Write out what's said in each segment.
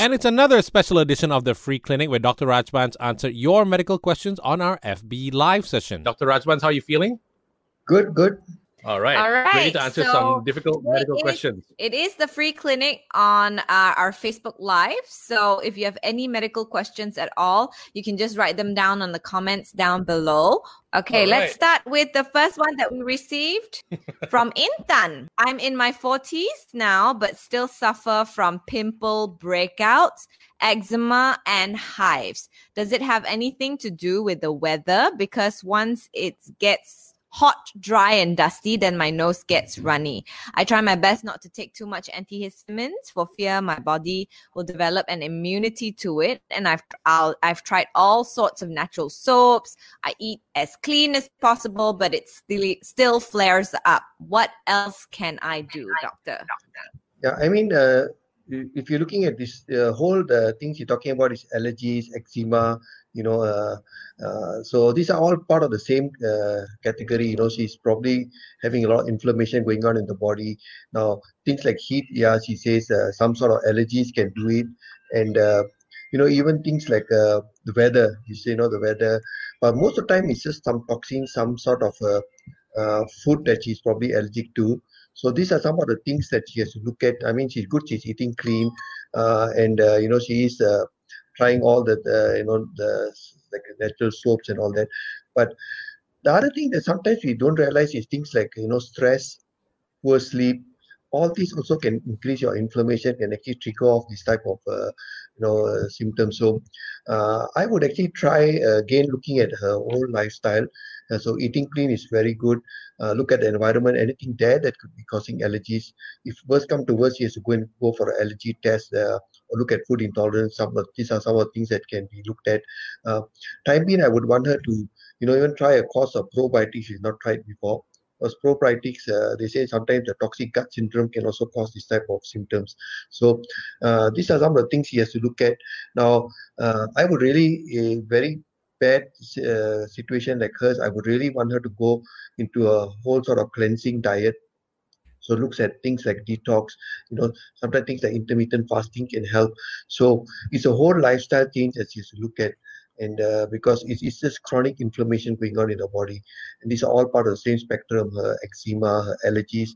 And it's another special edition of the Free Clinic where Dr. Rajbans answer your medical questions on our FB live session. Dr. Rajbans, how are you feeling? Good, good. All right. All right. Ready to answer So some difficult medical it is- questions. It is the free clinic on uh, our Facebook Live. So if you have any medical questions at all, you can just write them down on the comments down below. Okay, All let's right. start with the first one that we received from Intan. I'm in my 40s now, but still suffer from pimple breakouts, eczema, and hives. Does it have anything to do with the weather? Because once it gets hot, dry, and dusty, then my nose gets runny. I try my best not to take too much antihistamines for fear my body will develop an immunity to it. And I've I'll, I've tried all sorts of natural soaps. I eat as clean as possible, but it still still flares up. What else can I do, doctor? Yeah, I mean, uh, if you're looking at this uh, whole the things you're talking about is allergies, eczema, you know, uh, uh, so these are all part of the same uh, category. You know, she's probably having a lot of inflammation going on in the body. Now, things like heat, yeah, she says uh, some sort of allergies can do it, and uh, you know, even things like uh, the weather. You say, you know, the weather, but most of the time it's just some toxins, some sort of food that she's probably allergic to. So these are some of the things that she has to look at. I mean, she's good. She's eating clean, and you know she is trying all the, the you know the like natural soaps and all that. But the other thing that sometimes we don't realize is things like you know stress, poor sleep. All these also can increase your inflammation, can actually trigger off this type of uh, you know uh, symptoms. So uh, I would actually try uh, again looking at her whole lifestyle. Uh, so eating clean is very good. Uh, look at the environment, anything there that could be causing allergies. If worst come to worst, she has to go and go for an allergy test look at food intolerance. Some of these are some of the things that can be looked at. Uh, time being, I would want her to, you know, even try a course of probiotics she's not tried before. Because probiotics, uh, they say sometimes the toxic gut syndrome can also cause this type of symptoms. So uh, these are some of the things she has to look at. Now, uh, I would really, a very bad uh, situation like hers, I would really want her to go into a whole sort of cleansing diet. So looks at things like detox, you know, sometimes things like intermittent fasting can help. So it's a whole lifestyle change that you look at. And uh, because it's, it's just chronic inflammation going on in the body. And these are all part of the same spectrum, her eczema, her allergies,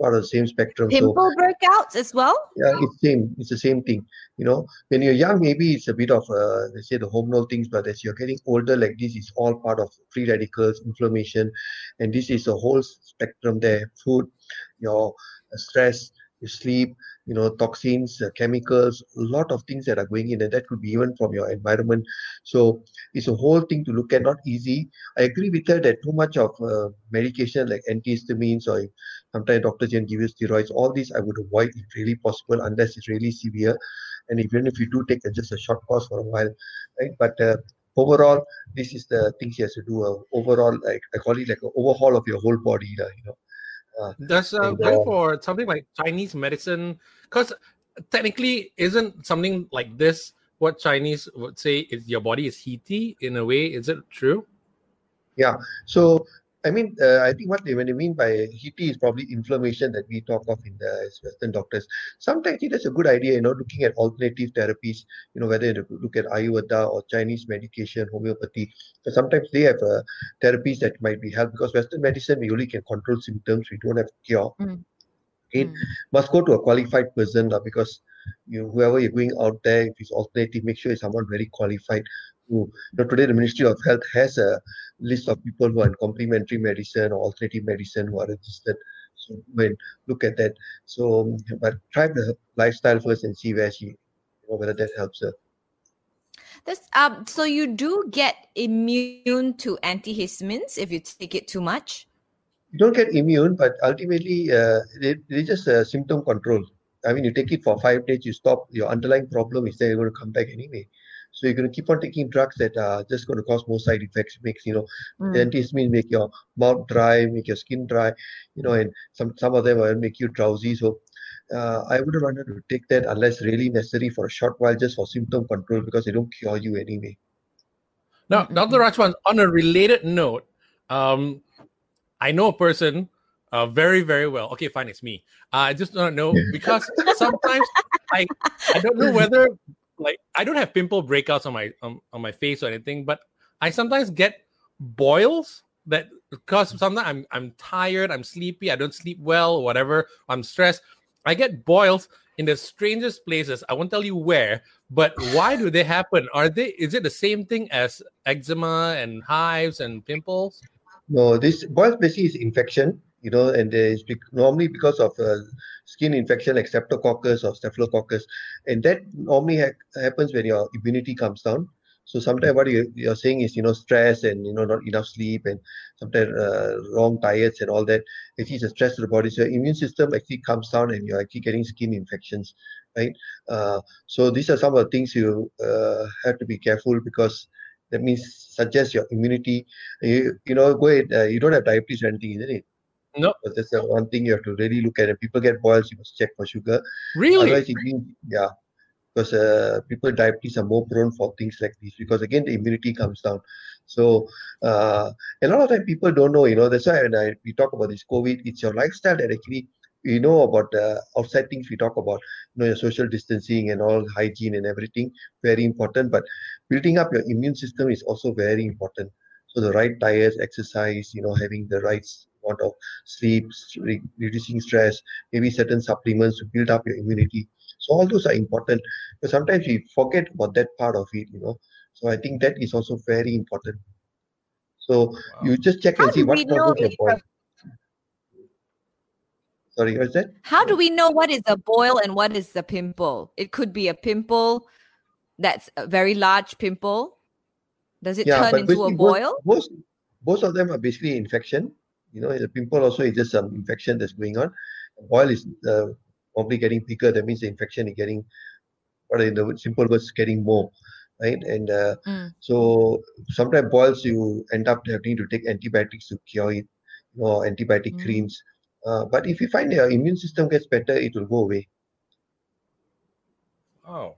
part of the same spectrum. So Pimple breakouts as well. yeah, it's same. It's the same thing. You know, when you're young, maybe it's a bit of uh, they say the hormonal things, but as you're getting older, like this is all part of free radicals, inflammation, and this is a whole spectrum there. Food, your stress, your sleep, you know, toxins, uh, chemicals, a lot of things that are going in, and that could be even from your environment. So it's a whole thing to look at. Not easy. I agree with her that too much of uh, medication like antihistamines or sometimes doctors can give you steroids. All these I would avoid if really possible, unless it's really severe. And even if you do take just a short course for a while, right? But uh, overall, this is the things he has to do. Uh, overall, like I call it like an overhaul of your whole body, lah, you know. Uh, Does uh, And, uh, for something like Chinese medicine, because technically, isn't something like this what Chinese would say is your body is heaty in a way? Is it true? Yeah. So, I mean, uh, I think what they when they mean by heaty is probably inflammation that we talk of in the as Western doctors. Sometimes that's a good idea, you know, looking at alternative therapies, you know, whether you look at Ayurveda or Chinese medication, homeopathy. So sometimes they have uh, therapies that might be helped because Western medicine we only can control symptoms, we don't have cure. Mm. It Mm. must go to a qualified person because you whoever you're going out there, if it's alternative, make sure it's someone very qualified. You know, today the Ministry of Health has a list of people who are in complementary medicine or alternative medicine who are registered. So when look at that. So but try the lifestyle first and see where she, you know, whether that helps her. This um so you do get immune to antihistamines if you take it too much. You don't get immune, but ultimately uh, they, they just uh, symptom control. I mean, you take it for five days, you stop. Your underlying problem is there. You're going to come back anyway. So you're going to keep on taking drugs that are just going to cause more side effects. Makes you know Mm. The antihistamine make your mouth dry, make your skin dry, you know, and some some of them will make you drowsy. So uh, I wouldn't want to take that unless really necessary for a short while, just for symptom control, because they don't cure you anyway. Now, Dr. Rajbans, on a related note, um, I know a person Uh, very, very well. Okay, fine, it's me. Uh, I just don't know because sometimes I I don't know whether like I don't have pimple breakouts on my on, on my face or anything, but I sometimes get boils that because mm. sometimes I'm I'm tired, I'm sleepy, I don't sleep well, whatever, I'm stressed. I get boils in the strangest places. I won't tell you where, but why do they happen? Are they is it the same thing as eczema and hives and pimples? No, this boils basically is infection, you know, and it's normally because of uh, skin infection like streptococcus or staphylococcus, and that normally ha- happens when your immunity comes down. So sometimes what you, you're saying is, you know, stress and, you know, not enough sleep and sometimes uh, wrong diets and all that. It's a stress to the body. So your immune system actually comes down and you're actually getting skin infections, right? Uh, so these are some of the things you uh, have to be careful because that means suggest your immunity. You, you know, go ahead. Uh, you don't have diabetes or anything, isn't it? No. But that's the one thing you have to really look at. If people get boils, you must check for sugar. Really? Otherwise, it means, yeah, because uh, people with diabetes are more prone for things like this because again the immunity comes down. So uh, a lot of time people don't know, you know. That's why when I, we talk about this COVID, it's your lifestyle that actually you know about uh, outside things we talk about, you know, your social distancing and all hygiene and everything, very important. But building up your immune system is also very important. So the right diet, exercise, you know, having the right amount of sleep, re- reducing stress, maybe certain supplements to build up your immunity. So all those are important. But sometimes we forget about that part of it, you know. So I think that is also very important. So wow. you just check How and see what problems your boil. Sorry, what's that? How do we know what is a boil and what is a pimple? It could be a pimple that's a very large pimple. Does it Yeah, turn into a boil? Most, most most of them are basically infection. You know, the pimple also is just some infection that's going on. The Boil is uh, probably getting bigger. That means the infection is getting, or in the simple words, getting more, right? And uh, Mm. so sometimes boils you end up having to take antibiotics to cure it, you know, antibiotic Mm. creams. Uh, but if you find your immune system gets better, it will go away. Oh,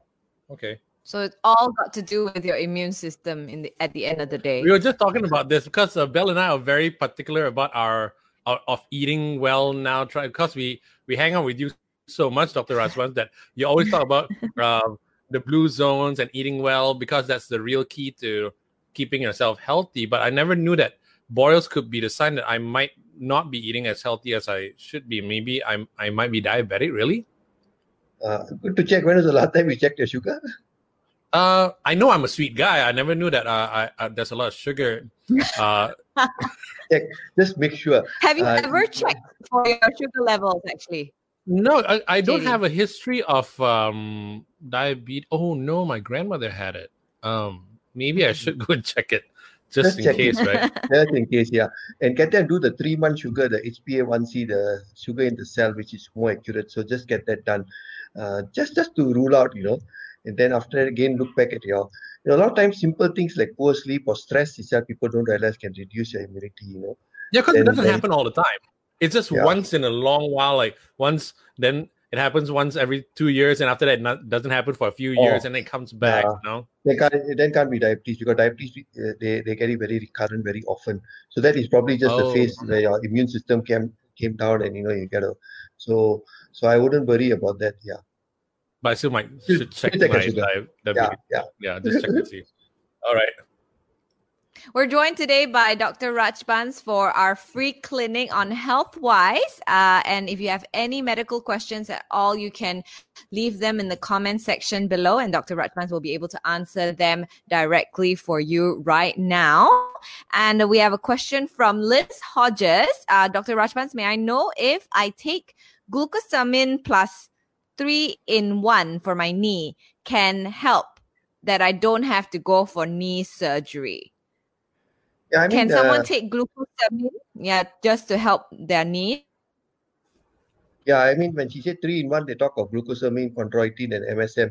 okay. So it's all got to do with your immune system in the at the end of the day. We were just talking about this because uh, Belle and I are very particular about our, our of eating well now. Try because we we hang out with you so much, Doctor Rajbans, that you always talk about um, the blue zones and eating well because that's the real key to keeping yourself healthy. But I never knew that boils could be the sign that I might not be eating as healthy as I should be. Maybe I'm I might be diabetic. Really? Uh, good to check. When was the last time you checked your sugar? Uh, I know I'm a sweet guy. I never knew that uh, I, uh, there's a lot of sugar. Uh, Just make sure. Have you Uh, ever checked for your sugar levels actually? No, I, I don't have a history of um diabetes. Oh no, my grandmother had it. Um, maybe I should go and check it just Just in check it. case, right? Just in case, yeah. And get them do the three month sugar, the HbA1c, the sugar in the cell, which is more accurate. So just get that done. Uh, just just to rule out, you know. And then after that, again, look back at your. You know, a lot of times, simple things like poor sleep or stress itself, people don't realize can reduce your immunity. You know. Yeah, because it doesn't then- happen all the time. It's just Yeah. once in a long while. Like once, then it happens once every two years, and after that, it not, doesn't happen for a few Oh, years, and then it comes back. yeah. You know. They can't. It then can't be diabetes because diabetes uh, they they get it very recurrent very often. So that is probably just the Oh. phase where your immune system came came down and you know you get a. So so I wouldn't worry about that. Yeah. But I still might should check still check my your sugar. Yeah. diabetes. Yeah. Yeah, just check to see. All right. We're joined today by Dr. Rajbans for our free clinic on HealthWise. Uh, and if you have any medical questions at all, you can leave them in the comment section below, and Dr. Rajbans will be able to answer them directly for you right now. And we have a question from Liz Hodges. Uh, Dr. Rajbans, may I know if I take glucosamine plus three in one for my knee can help that I don't have to go for knee surgery? Yeah. I mean, Can someone uh, take glucosamine? Yeah, just to help their knee. Yeah, I mean, when she said three in one, they talk of glucosamine, chondroitin, and MSM.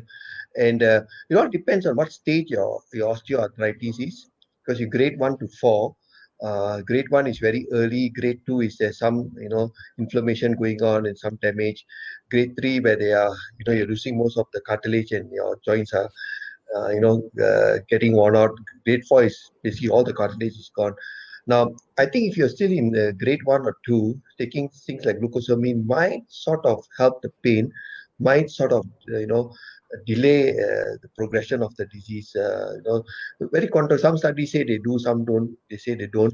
And uh, it all depends on what stage your, your osteoarthritis is. Because you grade one to four, uh, grade one is very early. Grade two is there's some, you know, inflammation going on and some damage. Grade three, where they are, you know, you're losing most of the cartilage and your joints are, uh, you know, uh, getting worn out. Grade four is basically all the cartilage is gone. Now, I think if you're still in uh, grade one or two, taking things like glucosamine might sort of help the pain, might sort of, uh, you know, delay uh, the progression of the disease. Uh, you know, very contra. Some studies say they do, some don't. They say they don't.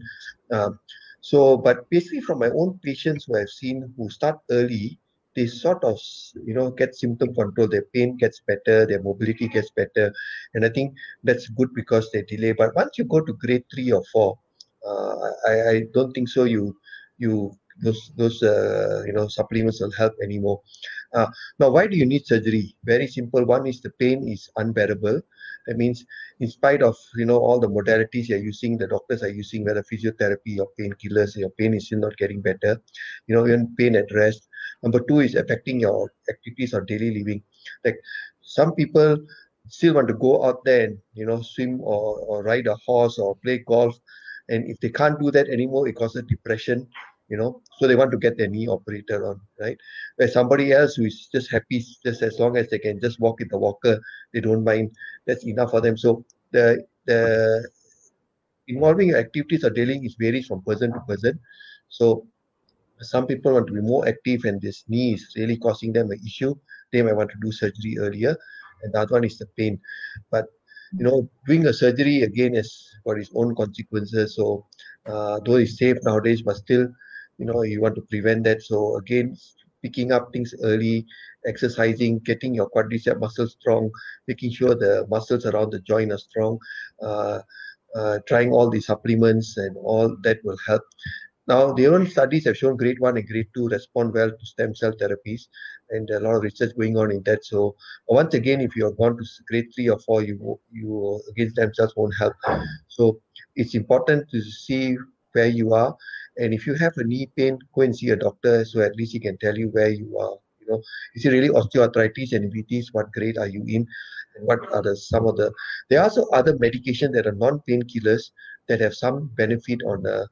Um, so, but basically, from my own patients who I've seen who start early, they sort of, you know, get symptom control. Their pain gets better, their mobility gets better, and I think that's good because they delay. But once you go to grade three or four, uh, I, I don't think so. You you those those uh, you know supplements will help anymore. Uh, now, why do you need surgery? Very simple. One is the pain is unbearable. That means, in spite of you know all the modalities you're using, the doctors are using, whether physiotherapy or painkillers, your pain is still not getting better. You know, even pain at rest. Number two is affecting your activities or daily living. Like some people still want to go out there and you know swim or, or ride a horse or play golf and if they can't do that anymore it causes depression you know so they want to get their knee operated on right? Where somebody else who is just happy just as long as they can just walk in the walker they don't mind. That's enough for them. So the the involving activities or dealing is varies from person to person. So some people want to be more active and this knee is really causing them an issue. They might want to do surgery earlier and the other one is the pain. But you know doing a surgery again is for its own consequences. So uh, though it's safe nowadays but still you know you want to prevent that. So again picking up things early exercising getting your quadricep muscles strong making sure the muscles around the joint are strong uh, uh, trying all the supplements and all that will help. Now the own studies have shown grade 1 and grade 2 respond well to stem cell therapies and a lot of research going on in that. So once again if you have gone to grade 3 or 4 you you against stem cells won't help. So it's important to see where you are and if you have a knee pain, go and see a doctor so at least he can tell you where you are. You know, is it really osteoarthritis? And if what grade are you in? And what are the some of the there are also other medications that are non-painkillers that have some benefit on the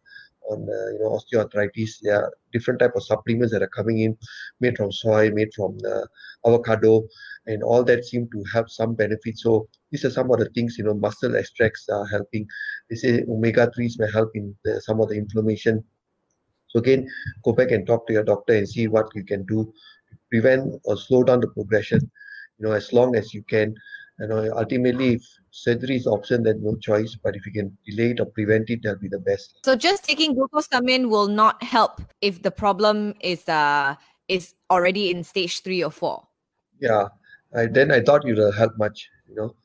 on uh, you know osteoarthritis. There are different type of supplements that are coming in, made from soy, made from uh, avocado, and all that seem to have some benefit. So these are some of the things you know mussel extracts are helping. They say omega threes may help in the, some of the inflammation so again, go back and talk to your doctor and see what you can do to prevent or slow down the progression. You know, as long as you can. You know, ultimately, if surgery is option, then no choice. But if you can delay it or prevent it, that'll be the best. So just taking glucosamine will not help if the problem is uh is already in stage three or four. Yeah, I, then I thought it will help much. You know,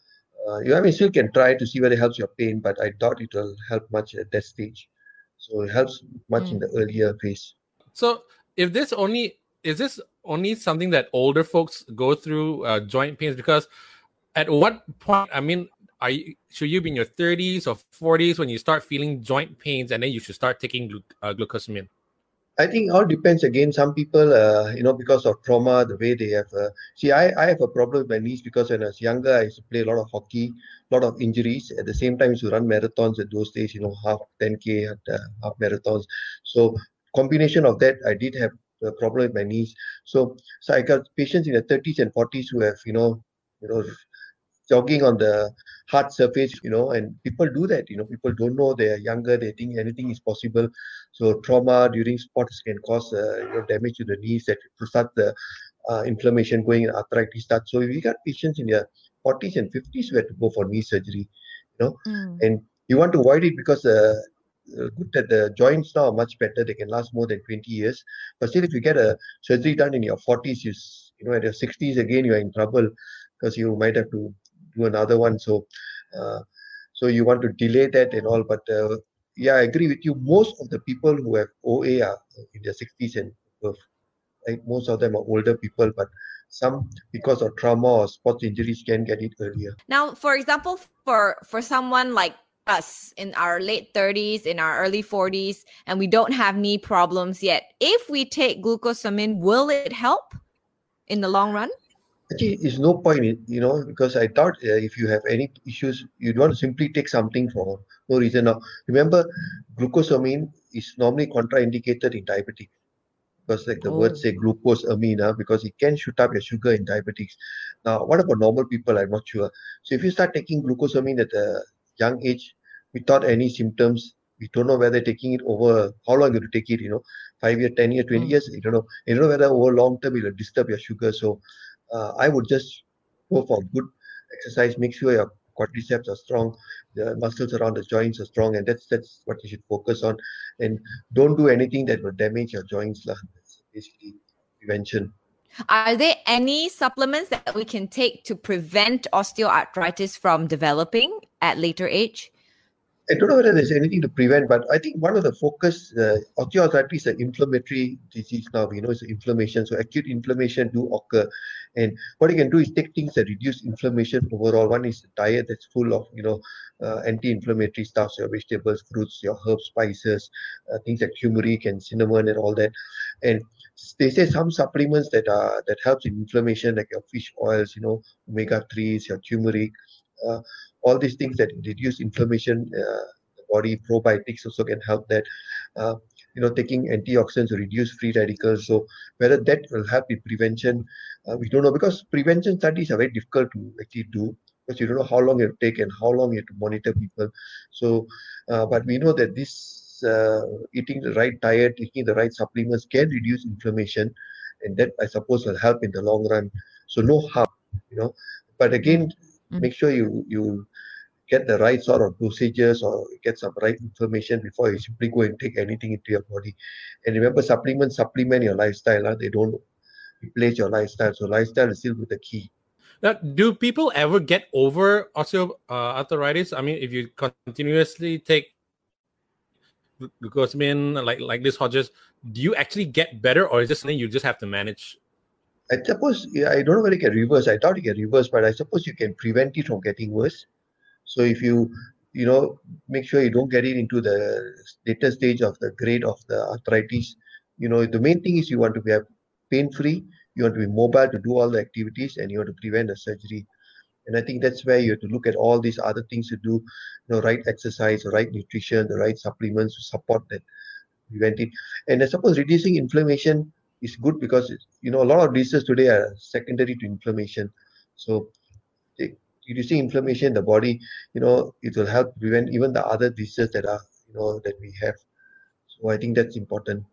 uh, you I mean still can try to see whether it helps your pain, but I doubt it will help much at that stage. So it helps much mm. in the earlier phase. So if this only is this only something that older folks go through uh, joint pains because at what point I mean are you, should you be in your 30s or 40s when you start feeling joint pains and then you should start taking glu- uh, glucosamine? I think all depends again. Some people, uh, you know, because of trauma, the way they have. Uh, see, I, I have a problem with my knees because when I was younger, I used to play a lot of hockey, a lot of injuries. At the same time, to run marathons at those days, you know, half 10k, uh, half marathons. So combination of that, I did have a problem with my knees. So, so I got patients in the 30s and 40s who have, you know, you know, jogging on the hard surface, you know, and people do that, you know, people don't know they're younger, they think anything is possible. So trauma during sports can cause uh, you know, damage to the knees that to start the uh, inflammation going and arthritis start. So we got patients in their 40s and 50s who had to go for knee surgery, you know, mm. and you want to avoid it because uh, good that the joints now are much better. They can last more than 20 years. But still, if you get a surgery done in your 40s, you, you know, at your 60s, again, you're in trouble because you might have to do another one. So, uh, so you want to delay that and all. But uh, yeah, I agree with you. Most of the people who have OA are in their 60s and above. Right? Most of them are older people, but some because of trauma or sports injuries can get it earlier. Now, for example, for for someone like us in our late 30s, in our early 40s, and we don't have knee problems yet, if we take glucosamine, will it help in the long run? Actually it's no point you know because i thought uh, if you have any issues you don't simply take something for no reason now remember glucosamine is normally contraindicated in diabetic because like the oh. words say glucosamine uh, because it can shoot up your sugar in diabetics now what about normal people i'm not sure so if you start taking glucosamine at a young age without any symptoms we don't know whether taking it over how long you to take it, you know, five years, ten years, twenty mm. years, you don't know. You don't know whether over long term it will disturb your sugar. So uh, I would just go for good exercise, make sure your quadriceps are strong, the muscles around the joints are strong, and that's that's what you should focus on. And don't do anything that will damage your joints. That's basically prevention. Are there any supplements that we can take to prevent osteoarthritis from developing at later age? I don't know whether there's anything to prevent, but I think one of the focus, uh, osteoarthritis is an inflammatory disease now. We know it's inflammation, so acute inflammation do occur. And what you can do is take things that reduce inflammation overall. One is diet that's full of, you know, uh, anti-inflammatory stuff, so your vegetables, fruits, your herbs, spices, uh, things like turmeric and cinnamon and all that. And they say some supplements that are that helps in inflammation, like your fish oils, you know, omega threes, your turmeric, uh, all these things that reduce inflammation. Uh, the body probiotics also can help that. Uh, you know, taking antioxidants to reduce free radicals. So whether that will help in prevention, uh, we don't know because prevention studies are very difficult to actually do because you don't know how long it will take and how long you have to monitor people. So, uh, but we know that this uh, eating the right diet, taking the right supplements can reduce inflammation, and that I suppose will help in the long run. So no harm, you know. But again, mm-hmm. make sure you you get the right sort of dosages or get some right information before you simply go and take anything into your body. And remember, supplements supplement your lifestyle. Huh? They don't replace your lifestyle. So lifestyle is still the key. Now, do people ever get over osteoarthritis? Uh, I mean, if you continuously take glucosamine like like this Hodges, do you actually get better, or is this something you just have to manage? I suppose yeah, I don't know whether it can reverse. I thought it can reverse, but I suppose you can prevent it from getting worse. So if you you know make sure you don't get it into the later stage of the grade of the arthritis. You know the main thing is you want to be pain free. You want to be mobile to do all the activities, and you want to prevent the surgery. And I think that's where you have to look at all these other things to do, you know, right exercise, the right nutrition, the right supplements to support that, prevent it. And I suppose reducing inflammation is good because you know a lot of diseases today are secondary to inflammation. So reducing inflammation in the body, you know, it will help prevent even the other diseases that are you know that we have. So I think that's important.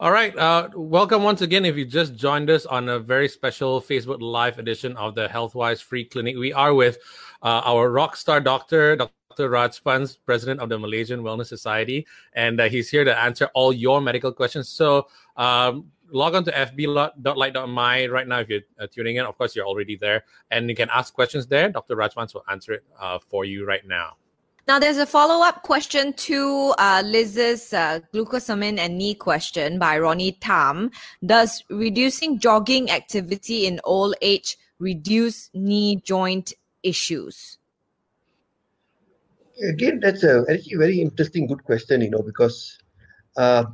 All right. Uh, welcome once again. If you just joined us on a very special Facebook Live edition of the Healthwise Free Clinic, we are with uh, our rock star doctor, Dr. Rajbans, president of the Malaysian Wellness Society, and uh, he's here to answer all your medical questions. So um, log on to fb.light.my right now if you're uh, tuning in. Of course, you're already there, and you can ask questions there. Dr. Rajbans will answer it uh, for you right now. Now, there's a follow up question to uh, Liz's uh, glucosamine and knee question by Ronnie Tam. Does reducing jogging activity in old age reduce knee joint issues? Again, that's a actually very interesting, good question. You know, because uh,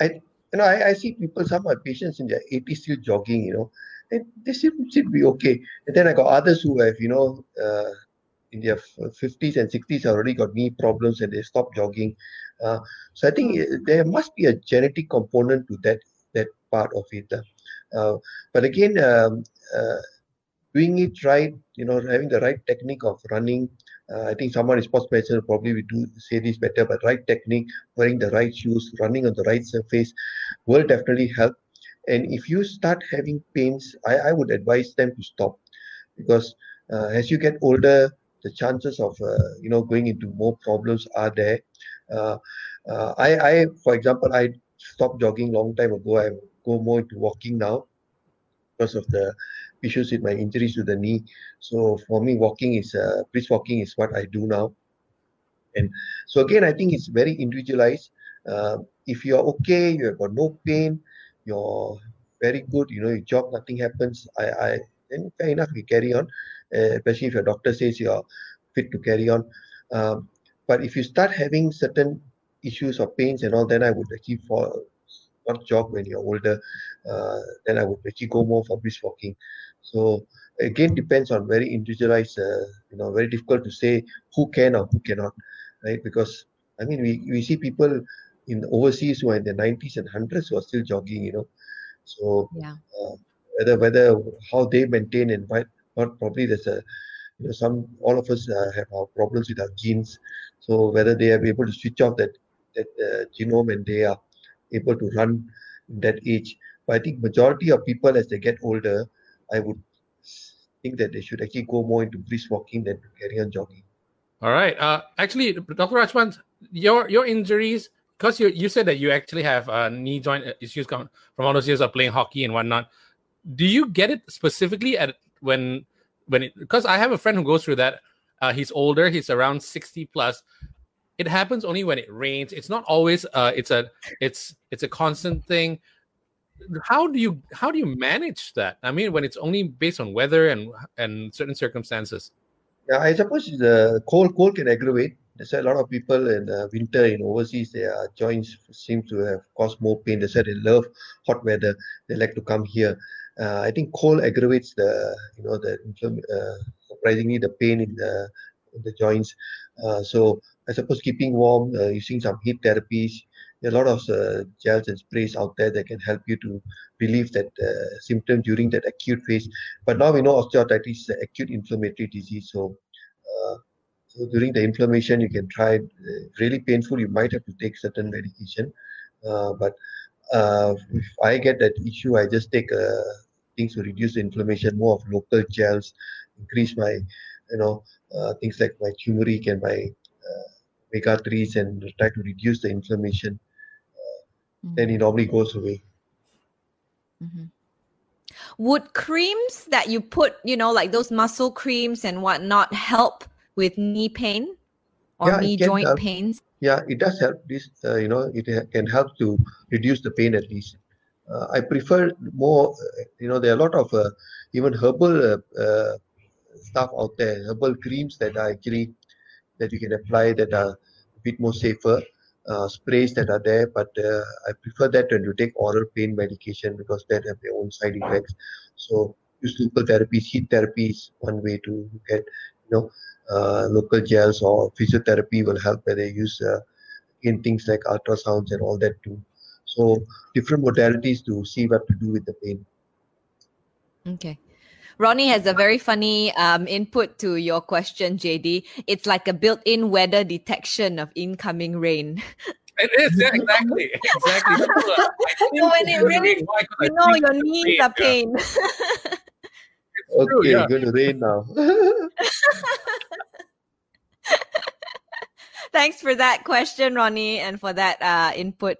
I you know I, I see people, some of my patients in their 80s still jogging. You know, and they seem to be okay. And then I got others who have you know uh, in their 50s and 60s already got knee problems and they stop jogging. Uh, so I think hmm. there must be a genetic component to that that part of it. Uh, but again, um, uh, doing it right, you know, having the right technique of running. Uh, I think someone in sports probably would do say this better, but right technique, wearing the right shoes, running on the right surface will definitely help. And if you start having pains, I, I would advise them to stop because uh, as you get older, the chances of uh, you know going into more problems are there. Uh, uh, I, I, for example, I stopped jogging long time ago. I go more into walking now because of the issues with my injuries to the knee. So for me, walking is uh, brisk walking is what I do now. And so again, I think it's very individualized. Uh, if you're okay, you have got no pain, you're very good. You know, you jog, nothing happens. I, I then fair enough, we carry on. Uh, especially if your doctor says you're fit to carry on. Um, but if you start having certain issues or pains and all, then I would actually for not jog when you're older. Uh, then I would actually go more for brisk walking. So again, depends on very individualized. Uh, you know, very difficult to say who can or who cannot, right? Because I mean, we we see people in overseas who are in the 90s and 100s who are still jogging. You know, so yeah. Uh, whether whether how they maintain and what not probably there's a you know some all of us uh, have our problems with our genes so whether they are able to switch off that that uh, genome and they are able to run that age. But I think majority of people as they get older, I would think that they should actually go more into brisk walking than carry on jogging. All right. Uh, actually, Dr. Rajbans, your your injuries, because you you said that you actually have uh, knee joint issues from all those years of playing hockey and whatnot. Do you get it specifically at when when it? Because I have a friend who goes through that. Uh, he's older. He's around sixty plus. It happens only when it rains. It's not always. Uh, it's a it's it's a constant thing. How do you how do you manage that? I mean when it's only based on weather and and certain circumstances. Yeah i suppose the cold cold can aggravate there's a lot of people in the winter in overseas their joints seem to have caused more pain. They said they love hot weather. They like to come here. Uh, i think cold aggravates the you know the uh, surprisingly the pain in the in the joints. Uh, so i suppose keeping warm uh, using some heat therapies there are a lot of uh, gels and sprays out there that can help you to relieve that uh, symptom during that acute phase. But now we know osteoarthritis is an acute inflammatory disease. So, uh, so during the inflammation, you can try uh, really painful. You might have to take certain medication. Uh, but if I get that issue, I just take things to reduce the inflammation, more of local gels, increase my, you know, things like my turmeric and my omega 3s and try to reduce the inflammation mm-hmm. then it normally goes away. Mm-hmm. Would creams that you put, you know, like those muscle creams and whatnot, help with knee pain or yeah, knee joint help. pains? Yeah, it does help. This, uh, you know, it can help to reduce the pain at least. Uh, I prefer more, uh, you know, there are a lot of uh, even herbal uh, uh, stuff out there, herbal creams that are actually that you can apply that are a bit more safer uh, sprays that are there, but uh, I prefer that when you take oral pain medication because that have their own side effects. So use local therapies, heat therapy is one way to get, you know, uh, local gels or physiotherapy will help where they use uh, in things like ultrasounds and all that too. So different modalities to see what to do with the pain. Okay. Ronnie has a very funny um, input to your question, JD. It's like a built-in weather detection of incoming rain. It is, yeah, exactly, exactly. so when it rains, you know your knees are pain. okay, true, yeah. going to rain now. Thanks for that question, Ronnie, and for that uh, input.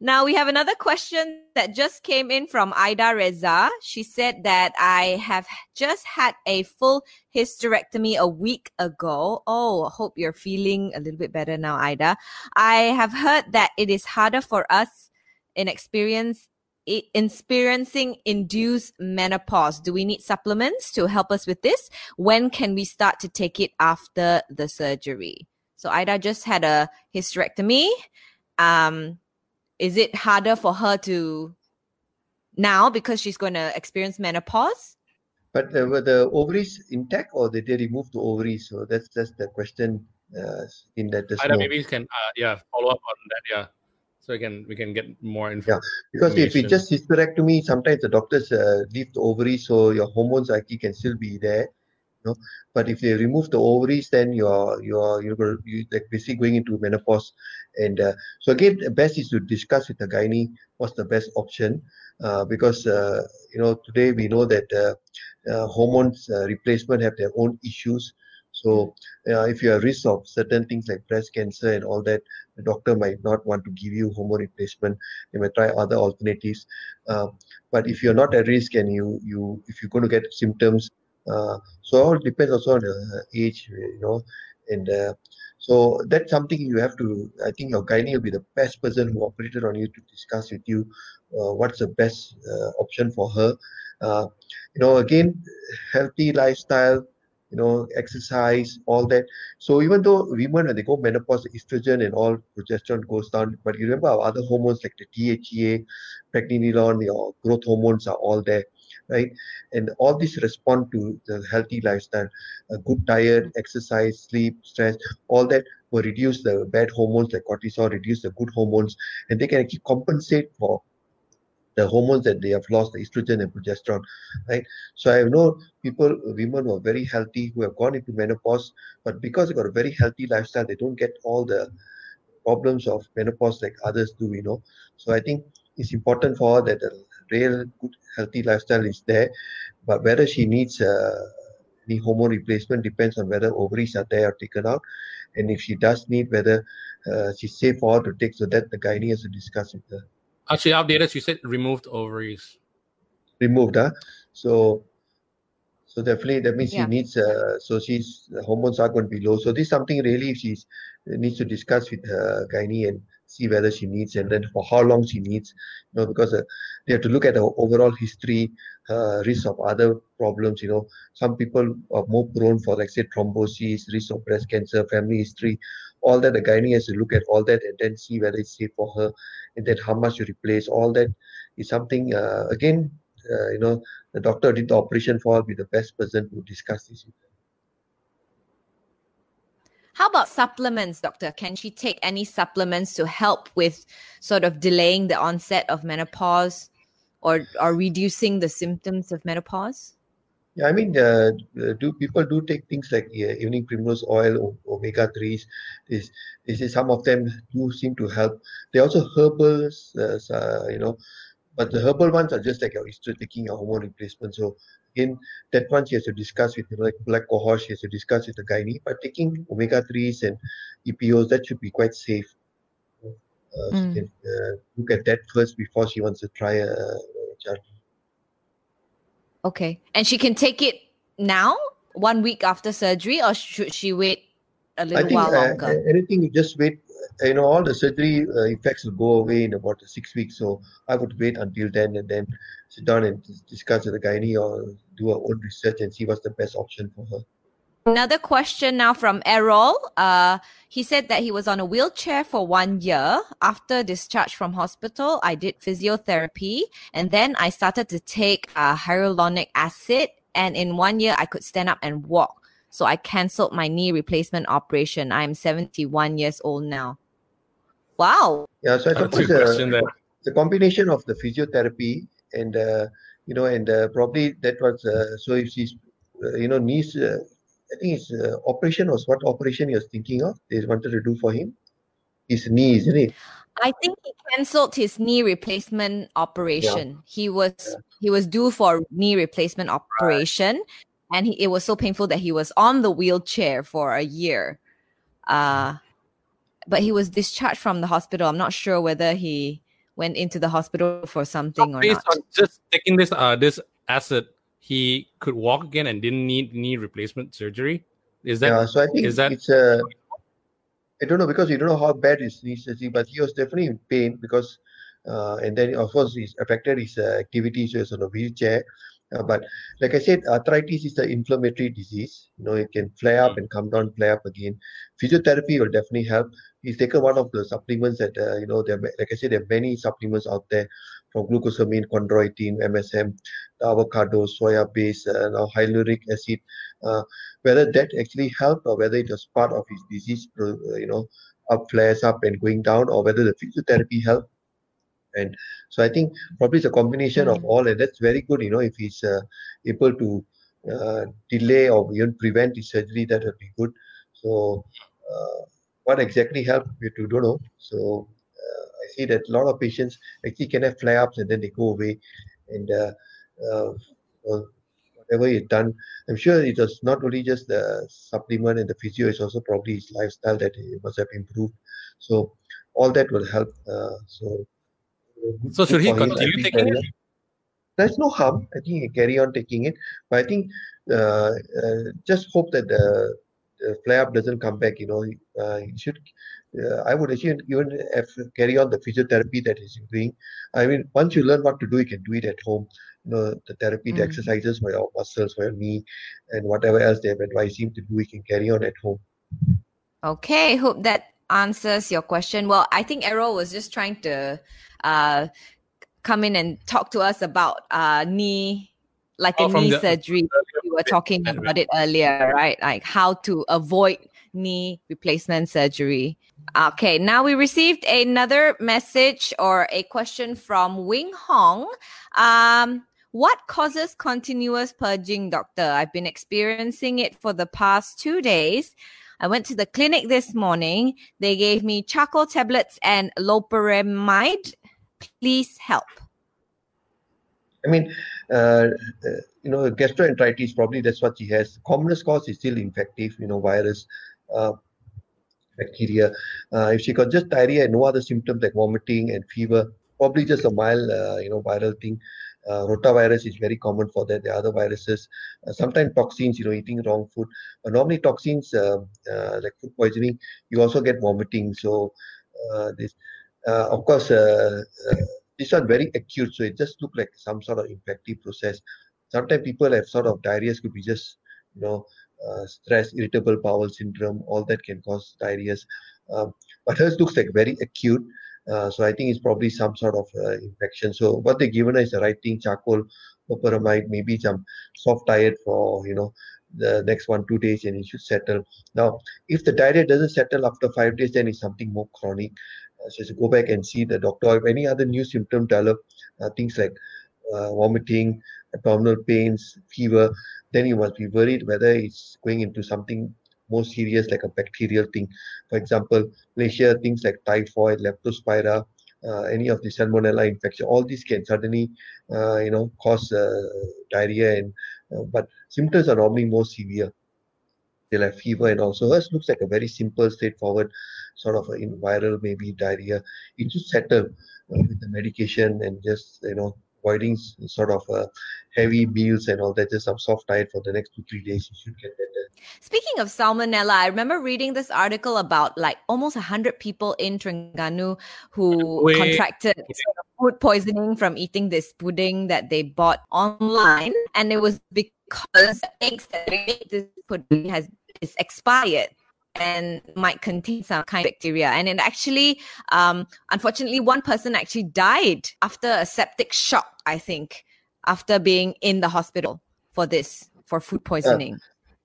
Now we have another question that just came in from Aida Reza. She said that I have just had a full hysterectomy a week ago. Oh, hope you're feeling a little bit better now, Aida. I have heard that it is harder for us in experience experiencing induced menopause. Do we need supplements to help us with this? When can we start to take it after the surgery? So Aida just had a hysterectomy. Um, is it harder for her to now because she's going to experience menopause? But uh, were the ovaries intact or did they remove the ovaries? So that's that's the question uh, in that. Aida, maybe you can uh, yeah follow up on that yeah. So we can we can get more information. Yeah, because if it's just hysterectomy, sometimes the doctors uh, leave the ovaries, so your hormones actually can still be there know. But if they remove the ovaries then you're you're you're you like basically going into menopause. And uh, so again the best is to discuss with the gynae what's the best option uh, because uh, you know today we know that uh, uh, hormones uh, replacement have their own issues. So if you're risk of certain things like breast cancer and all that the doctor might not want to give you hormone replacement. They might try other alternatives. But if you're not at risk and you you if you're going to get symptoms uh, so all depends also on the age, you know, and uh, so that's something you have to. I think your gynae will be the best person who operated on you to discuss with you uh, what's the best uh, option for her. Uh, you know, again, healthy lifestyle, you know, exercise, all that. So even though women when they go menopause, estrogen and all progesterone goes down, but you remember our other hormones like the DHEA, pregnenolone, your growth hormones are all there right? And all these respond to the healthy lifestyle, a good diet, exercise, sleep, stress, all that will reduce the bad hormones like cortisol, reduce the good hormones, and they can actually compensate for the hormones that they have lost, the estrogen and progesterone, right? So I know people, women who are very healthy, who have gone into menopause, but because they got a very healthy lifestyle, they don't get all the problems of menopause like others do, you know. So I think it's important for her that a real good healthy lifestyle is there, but whether she needs uh, any hormone replacement depends on whether ovaries are there or taken out, and if she does need, whether uh, she's safe for her to take. So that the gynae has to discuss with her. Actually, outdated. She said removed ovaries. Removed, huh? So so definitely that means Yeah. she needs uh, so she's hormones are going to be low. So this is something really she's needs to discuss with her gynae and see whether she needs and then for how long she needs. You know, because uh, they have to look at the overall history, uh, risk of other problems. You know, some people are more prone for like say thrombosis, risk of breast cancer, family history, all that the gynae has to look at all that and then see whether it's safe for her and then how much to replace. All that is something uh, again, uh, you know, the doctor did the operation for be the best person to discuss this with her. How about supplements, doctor? Can she take any supplements to help with sort of delaying the onset of menopause or or reducing the symptoms of menopause? Yeah, I mean, uh, uh, do people do take things like evening primrose oil, omega threes? This, this is some of them do seem to help. They also herbals, uh, uh, you know, but the herbal ones are just like your history taking a hormone replacement. So again, that one she has to discuss with like black cohosh, she has to discuss with the gynae. But taking omega threes and EPOs, that should be quite safe. Uh, Mm. she can uh, look at that first before she wants to try a, a child. Okay. And she can take it now, one week after surgery, or should she wait a little think while uh, longer? uh, anything you just wait. You know, all the surgery uh, effects will go away in about six weeks. So I would wait until then and then sit down and discuss with the gynae or do our own research and see what's the best option for her. Another question now from Errol. Uh, he said that he was on a wheelchair for one year. After discharge from hospital, I did physiotherapy and then I started to take uh, hyaluronic acid. And in one year, I could stand up and walk. So I canceled my knee replacement operation. I'm 71 years old now. Wow. Yeah, so I suppose two question uh, there. the combination of the physiotherapy and uh, you know and uh, probably that was uh, so if she's uh, you know knees. Uh, I think his uh, operation was what operation he was thinking of. They wanted to do for him. His knee, isn't it? I think he cancelled his knee replacement operation. He was he was due for knee replacement operation, and he, it was so painful that he was on the wheelchair for a year. Uh, but he was discharged from the hospital. I'm not sure whether he went into the hospital for something or Based not. on just taking this uh this acid, he could walk again and didn't need knee replacement surgery. Is that yeah, so I think is that- it's a. I don't know because you don't know how bad his knee surgery, but he was definitely in pain because, uh, and then of course he's affected his uh, activity, so he's on a wheelchair. Uh, but like I said, arthritis is an inflammatory disease. You know, it can flare up and come down, flare up again. Physiotherapy will definitely help. He's taken one of the supplements that uh, you know, there. Like I said, there are many supplements out there, from glucosamine, chondroitin, MSM, the avocado, soya base, uh, now hyaluronic acid. Uh, whether that actually helped or whether it was part of his disease, uh, you know, up flares up and going down, or whether the physiotherapy helped. And so I think probably it's a combination of Mm. all, and that's very good. You know, if he's uh, able to uh, delay or even prevent his surgery, that would be good. So, uh, what exactly helped, we to don't know. So, uh, I see that a lot of patients actually can have flare ups and then they go away, and uh, uh, well, whatever he's done, I'm sure it was not only just the supplement and the physio, it's also probably his lifestyle that he must have improved. So, all that will help. Uh, so, So should he continue taking it? There's no harm. I think he carry on taking it, but I think uh, uh, just hope that the flare up doesn't come back. You know, uh, he should. Uh, I would assume even if carry on the physiotherapy that he's doing. I mean, once you learn what to do, you can do it at home. You know, the therapy, the Mm. exercises for your muscles, for your knee, and whatever else they have advised him to do, he can carry on at home. Okay, hope that answers your question. Well, I think Errol was just trying to uh, come in and talk to us about uh, knee, like Oh, a knee the- surgery. We were talking bit. about it earlier, right? Like how to avoid knee replacement surgery. Okay, now we received another message or a question from Wing Hong. Um, what causes continuous purging, doctor? I've been experiencing it for the past two days. I went to the clinic this morning. They gave me charcoal tablets and loperamide. Please help. I mean, uh, uh, you know, gastroenteritis, probably that's what she has. Commonest cause is still infective, you know, virus, uh, bacteria. Uh, if she got just diarrhea and no other symptoms like vomiting and fever, probably just a mild, uh, you know, viral thing. Uh, rotavirus is very common for that. The other viruses, sometimes toxins, you know, eating wrong food. But normally toxins like food poisoning, you also get vomiting. So this, of course, these are very acute. So it just look like some sort of infective process. Sometimes people have sort of diarrhea could be just, you know, stress, irritable bowel syndrome. All that can cause diarrhea. Um, but hers looks like very acute. Uh, so I think it's probably some sort of uh, infection. So what they given is the right thing, charcoal, loperamide, maybe some soft diet for, you know, the next one, two days and it should settle. Now, if the diet doesn't settle after five days, then it's something more chronic. So go back and see the doctor. If any other new symptom develop, uh, things like uh, vomiting, abdominal pains, fever, then you must be worried whether it's going into something more serious like a bacterial thing. For example, Malaysia, things like typhoid, leptospira, uh, any of the salmonella infection, all these can suddenly, uh, you know, cause uh, diarrhea. And uh, but symptoms are normally more severe. They'll have fever and also hers looks like a very simple, straightforward sort of in viral maybe diarrhea. It should settle uh, with the medication and just you know avoiding sort of uh, heavy meals and all that. Just some soft diet for the next two three days. You should get better. Speaking of salmonella, I remember reading this article about like almost 100 people in Terengganu who Wait. contracted food poisoning from eating this pudding that they bought online. And it was because the eggs that made this pudding has is expired and might contain some kind of bacteria. And it actually, um, unfortunately, one person actually died after a septic shock, I think, after being in the hospital for this, for food poisoning.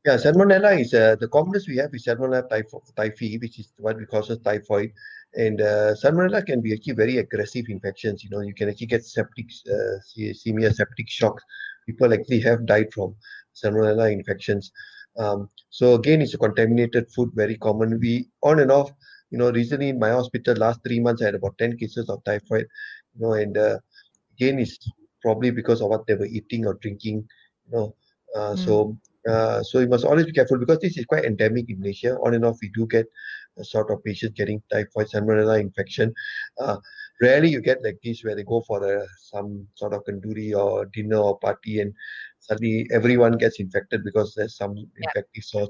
Yeah, salmonella is uh, the commonest we have is salmonella typhi, which is what we call typhoid. And uh, salmonella can be actually very aggressive infections. You know, you can actually get septic, uh, severe septic shock. People actually have died from salmonella infections. Um, so again, it's a contaminated food, very common. We on and off, you know, recently in my hospital, last three months, I had about 10 cases of typhoid, you know, and uh, again, it's probably because of what they were eating or drinking, you know. Uh, mm. So uh, so you must always be careful because this is quite endemic in Malaysia. On and off, we do get sort of patients getting typhoid, salmonella infection. Uh, rarely you get like this where they go for a, some sort of kenduri or dinner or party and suddenly everyone gets infected because there's some yeah. infective source.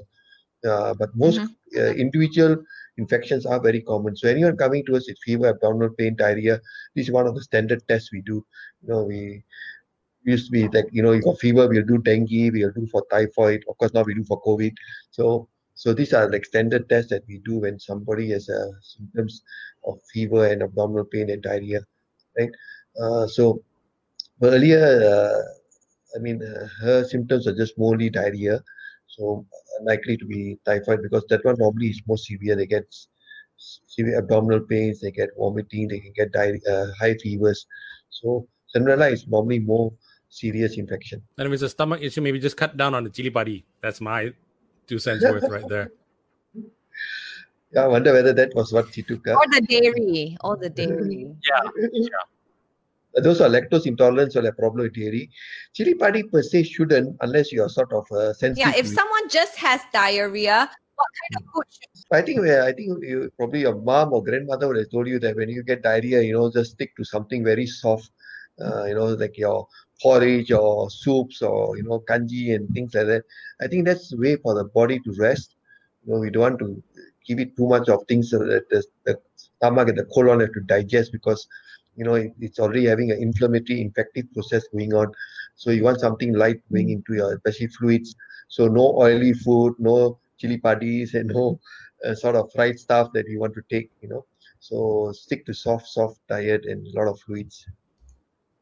Uh, but most mm-hmm. uh, individual infections are very common. So anyone coming to us with fever, abdominal pain, diarrhea, this is one of the standard tests we do. You know, we used to be like you know you got fever we'll do dengue we'll do for typhoid of course now we do for covid so so these are like standard tests that we do when somebody has uh, symptoms of fever and abdominal pain and diarrhea right uh, so earlier uh, i mean uh, her symptoms are just mostly diarrhea so likely to be typhoid because that one normally is more severe they get severe abdominal pains they get vomiting they can get diarrhea, uh, high fevers so salmonella is normally more serious infection. And if it's a stomach issue, maybe just cut down on the chili padi. That's my two cents worth right there. Yeah, I wonder whether that was what she took. Uh. Or the dairy. Or the dairy. yeah. yeah. Those are lactose intolerance or a problem with dairy. Chili padi per se shouldn't, unless you are sort of uh, sensitive. Yeah, if someone just has diarrhea, what kind of food should I think I think you, probably your mom or grandmother would have told you that when you get diarrhea, you know, just stick to something very soft. Uh, you know, like your porridge or soups or you know kanji and things like that. I think that's the way for the body to rest. You know, we don't want to give it too much of things so that the, the stomach and the colon have to digest because you know it, it's already having an inflammatory infective process going on. So you want something light going into your especially fluids. So no oily food, no chili padis, and no uh, sort of fried stuff that you want to take. You know, so stick to soft, soft diet and a lot of fluids.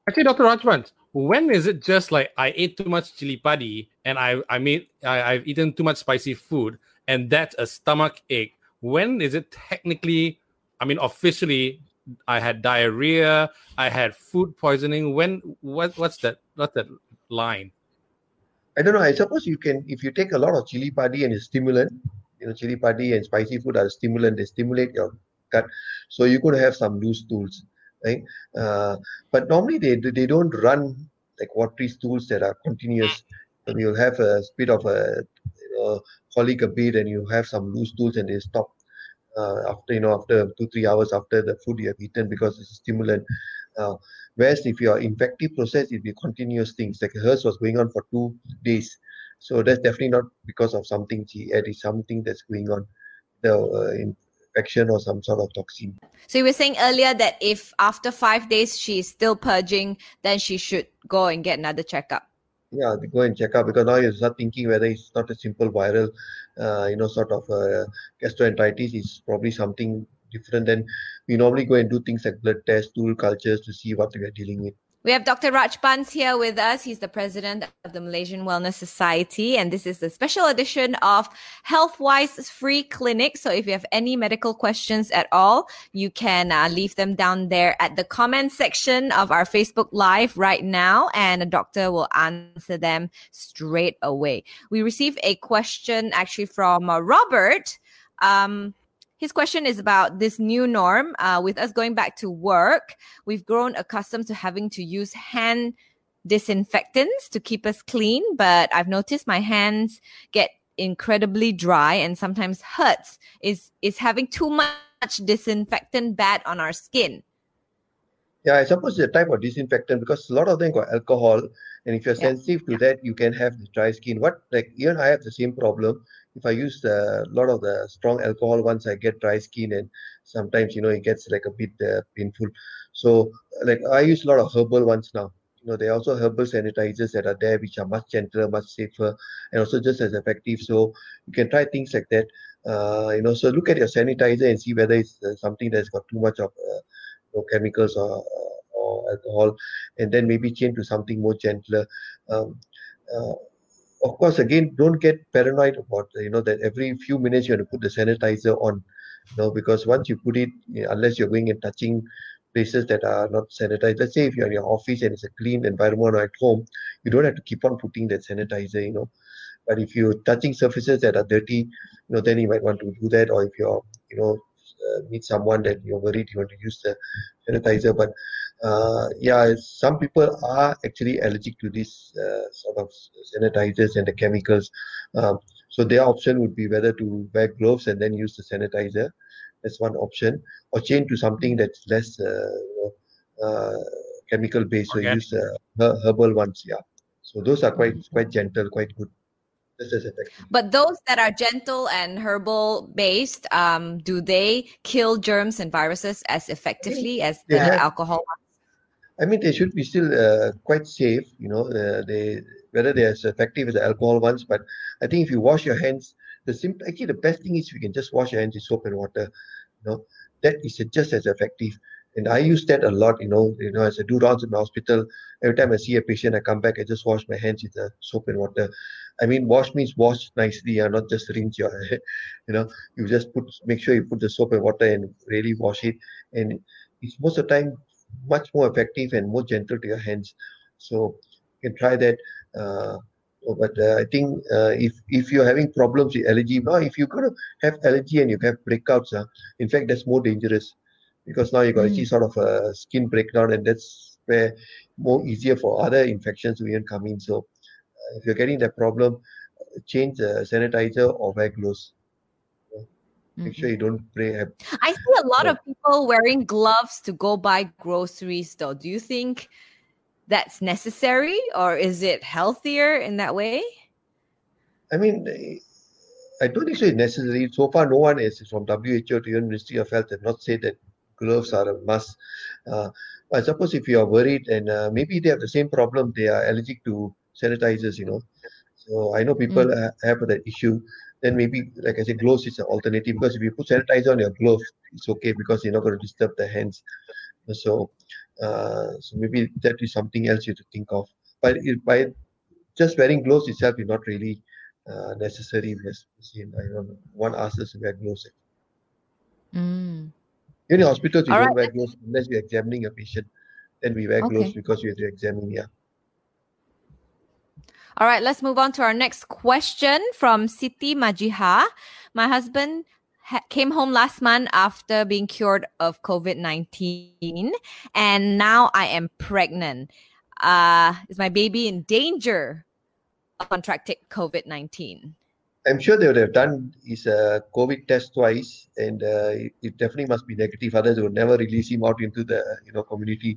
Actually, Dr. Rajbans, when is it just like I ate too much chili padi and I I made I, I've eaten too much spicy food and that's a stomach ache? When is it technically? I mean, officially, I had diarrhea. I had food poisoning. When what what's that? What's that line? I don't know. I suppose you can if you take a lot of chili padi and a stimulant, you know, chili padi and spicy food are stimulant. They stimulate your gut, so you could have some loose stools, right? Uh, but normally they they don't run like watery stools that are continuous. And you'll have a bit of a you know, colic a bit, and you have some loose stools, and they stop uh, after you know after two three hours after the food you have eaten because it's a stimulant. Uh, whereas if your infective process, it be continuous things. Like hers was going on for two days, so that's definitely not because of something she ate. It's something that's going on, the uh, infection or some sort of toxin. So you were saying earlier that if after five days she's still purging, then she should go and get another checkup. Yeah, go and check up because now you start thinking whether it's not a simple viral, uh, you know, sort of uh, gastroenteritis. It's probably something different. Then we normally go and do things like blood tests, stool cultures to see what we are dealing with. We have Dr. Rajbans here with us. He's the president of the Malaysian Wellness Society, and this is a special edition of HealthWise Free Clinic. So if you have any medical questions at all, you can uh, leave them down there at the comment section of our Facebook Live right now, and a doctor will answer them straight away. We received a question actually from uh, Robert. Um, his question is about this new norm. Uh, with us going back to work, we've grown accustomed to having to use hand disinfectants to keep us clean, but I've noticed my hands get incredibly dry and sometimes hurts. Is is having too much disinfectant bad on our skin? Yeah, I suppose the type of disinfectant because a lot of them got alcohol, and if you're Yeah. sensitive to that, you can have the dry skin. What like even I have the same problem. If I use a lot of the strong alcohol, once I get dry skin, and sometimes you know it gets like a bit uh, painful. So like I use a lot of herbal ones now. You know, there are also herbal sanitizers that are there, which are much gentler, much safer, and also just as effective. So you can try things like that. Uh, you know, so look at your sanitizer and see whether it's uh, something that's got too much of uh, you know, chemicals or, or alcohol, and then maybe change to something more gentler. Um, uh, of course, again, don't get paranoid about you know that every few minutes you have to put the sanitizer on, you know, because once you put it, unless you're going and touching places that are not sanitized. Let's say if you're in your office and it's a clean environment or at home, you don't have to keep on putting that sanitizer, you know. But if you're touching surfaces that are dirty, you know, then you might want to do that. Or if you're, you know, uh, meet someone that you're worried you want to use the sanitizer. But uh, yeah, some people are actually allergic to these uh, sort of sanitizers and the chemicals. Um, so their option would be whether to wear gloves and then use the sanitizer. That's one option, or change to something that's less uh, uh, chemical based. So use uh, herbal ones. Yeah. So those are quite quite gentle, quite good. Just as effective. But those that are gentle and herbal based, um, do they kill germs and viruses as effectively as the have- alcohol? I mean, they should be still uh, quite safe. You know, uh, they whether they're as effective as the alcohol ones. But I think if you wash your hands, the simple actually the best thing is you can just wash your hands with soap and water. You know, that is just as effective. And I use that a lot. You know, you know, as I do rounds in the hospital, every time I see a patient, I come back, I just wash my hands with the soap and water. I mean, wash means wash nicely, and not just rinse your. You know, you just put make sure you put the soap and water and really wash it. And it's most of the time much more effective and more gentle to your hands. So you can try that. Uh, but uh, I think uh, if if you're having problems with allergy, now if you're gonna have allergy and you have breakouts, uh, in fact that's more dangerous because now you got Mm. actually sort of a skin breakdown, and that's where more easier for other infections to even come in. So uh, if you're getting that problem, uh, change the sanitizer or wear gloves. Make sure you don't I see a lot of people wearing gloves to go buy groceries, though. Do you think that's necessary or is it healthier in that way? I mean, I don't think so it's necessary. So far, no one is from WHO to even Ministry of Health have not said that gloves are a must. Uh, I suppose if you are worried and uh, maybe they have the same problem, they are allergic to sanitizers, you know. So I know people ha- have that issue. Then maybe, like I said, gloves is an alternative because if you put sanitizer on your gloves, it's okay because you're not going to disturb the hands. So, uh, so maybe that is something else you have to think of. But it, by just wearing gloves itself is not really uh, necessary because you know, I don't know, one asks us to wear gloves. Mm. In hospitals, you All don't right, wear gloves unless you're examining a patient. Then we wear gloves because we have to examine. Yeah. All right, let's move on to our next question from Siti Majiha. My husband ha- came home last month after being cured of COVID 19, and now I am pregnant. Uh, is my baby in danger of contracting COVID 19? I'm sure they would have done his uh, COVID test twice, and uh, it, it definitely must be negative. Others would never release him out into the you know community,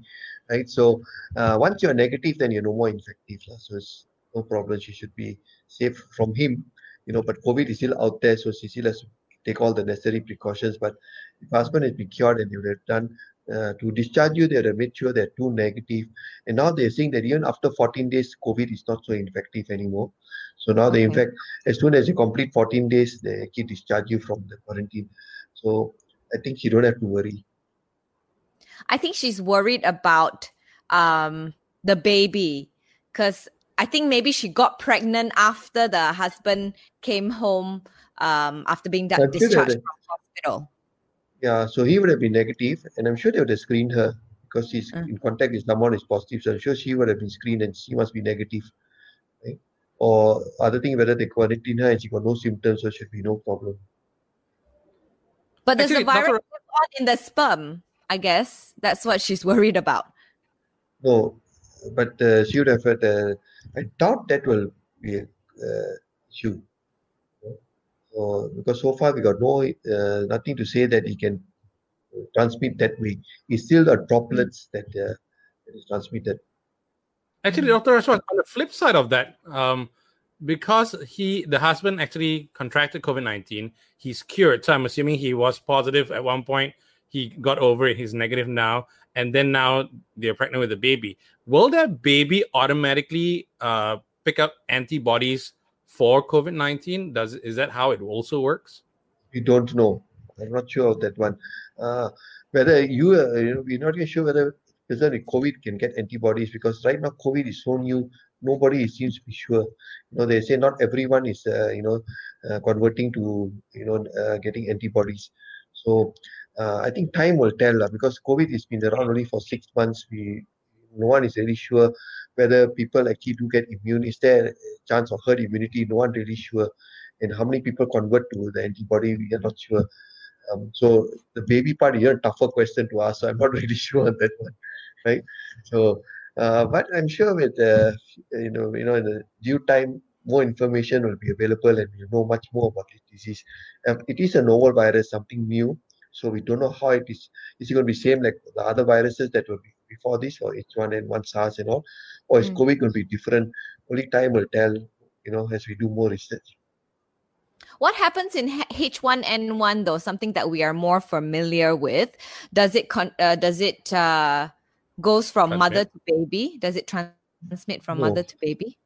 right? So uh, once you're negative, then you're no more infective. So it's no problem. She should be safe from him, you know. But COVID is still out there, so she still has to take all the necessary precautions. But if husband has been cured and they would have done uh, to discharge you, they would have made sure they're too negative. And now they're saying that even after 14 days, COVID is not so infective anymore. So now they, in fact, as soon as you complete 14 days, they can discharge you from the quarantine. So I think you don't have to worry. I think she's worried about um, the baby because I think maybe she got pregnant after the husband came home um, after being da- I'm sure they discharged from hospital. Yeah, so he would have been negative, and I'm sure they would have screened her because she's Mm. in contact with someone who's positive. So I'm sure she would have been screened and she must be negative. Right? Or other thing, whether they quarantine her and she got no symptoms, so should be no problem. But there's Actually, the virus Dr. live in the sperm? I guess that's what she's worried about. No, but uh, have had. Uh, I doubt that will be a uh, because so far we got no uh, nothing to say that he can uh, transmit that way. It's still the droplets that, uh, that is transmitted. Actually, Dr. Ashwat, on the flip side of that, um, because he, the husband actually contracted COVID 19, he's cured. So I'm assuming he was positive at one point. He got over it. He's negative now. And then now they're pregnant with a baby. Will that baby automatically uh, pick up antibodies for COVID 19? Does Is that how it also works? We don't know. I'm not sure of that one. Uh, whether you, uh, you know, we're not even sure whether person COVID can get antibodies because right now COVID is so new. Nobody seems to be sure. You know, they say not everyone is, uh, you know, uh, converting to, you know, uh, getting antibodies. So uh, I think time will tell lah, because COVID has been around only for six months. We, no one is really sure whether people actually do get immune. Is there a chance of herd immunity? No one really sure. And how many people convert to the antibody? We are not sure. Um, so the baby part is a tougher question to ask. So I'm not really sure on that one, right? So, uh, but I'm sure with uh, you know, you know, in the due time, more information will be available, and we'll know much more about this disease. Um, it is a novel virus, something new, so we don't know how it is. Is it going to be same like the other viruses that were before this, or H1N1, SARS, and all, or is Mm. COVID going to be different? Only time will tell. You know, as we do more research. What happens in H- H1N1 though? Something that we are more familiar with. Does it con- uh, does it uh, goes from mother to baby? Does it transmit from No. mother to baby?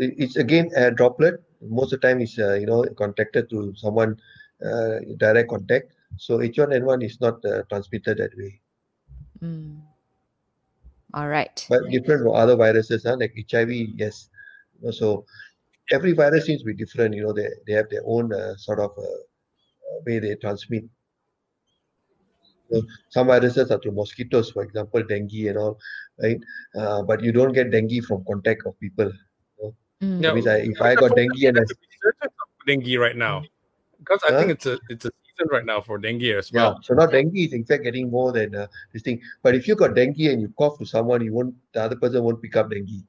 it's again a droplet. Most of the time, is uh, you know contacted to someone uh, direct contact. So H1N1 is not uh, transmitted that way, Mm. All right. but different from other viruses, huh? like HIV. Yes, so every virus seems to be different. You know, they they have their own uh, sort of uh, uh, way they transmit. So some viruses are through mosquitoes, for example, dengue and all, right? Uh, but you don't get dengue from contact of people. Mm. That I, if I got dengue and I dengue right now because I Huh? think it's a it's a season right now for dengue as well. Yeah, well. so now dengue is in fact getting more than uh, this thing. But if you got dengue and you cough to someone, you won't the other person won't pick up dengue,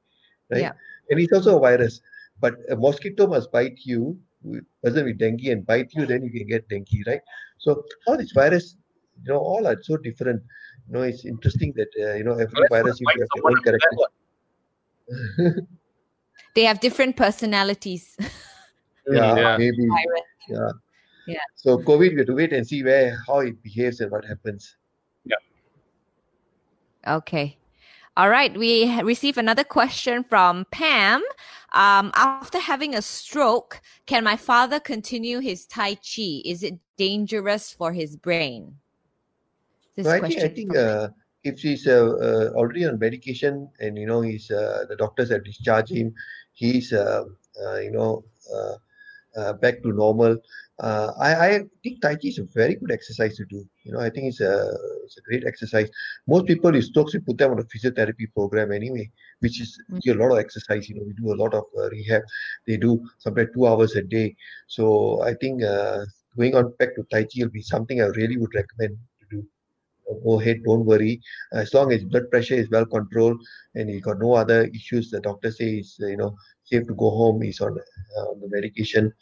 right? Yeah. And it's also a virus. But a mosquito must bite you, with- person with dengue and bite you, then you can get dengue, right? So all these virus, you know, all are so different. You know, it's interesting that uh, you know every Unless you virus seems bite to have their own on the characteristics. network. They have different personalities. Yeah, yeah. maybe. Yeah. Yeah. So COVID, we have to wait and see where how it behaves and what happens. Yeah. Okay. All right. We receive another question from Pam. Um, after having a stroke, can my father continue his Tai Chi? Is it dangerous for his brain? This No, I think I think uh, if he's uh, uh, already on medication and you know he's uh, the doctors have discharged him, he's uh, uh, you know uh, uh, back to normal. Uh, I, I think Tai Chi is a very good exercise to do. You know, I think it's a it's a great exercise. Most people with strokes, we put them on a physiotherapy program anyway, which is a lot of exercise. You know, we do a lot of uh, rehab. They do sometimes two hours a day. So I think uh, going on back to Tai Chi will be something I really would recommend to do. Go ahead, don't worry. As long as blood pressure is well controlled and you've got no other issues, the doctor says you know safe to go home. He's on, uh, on the medication.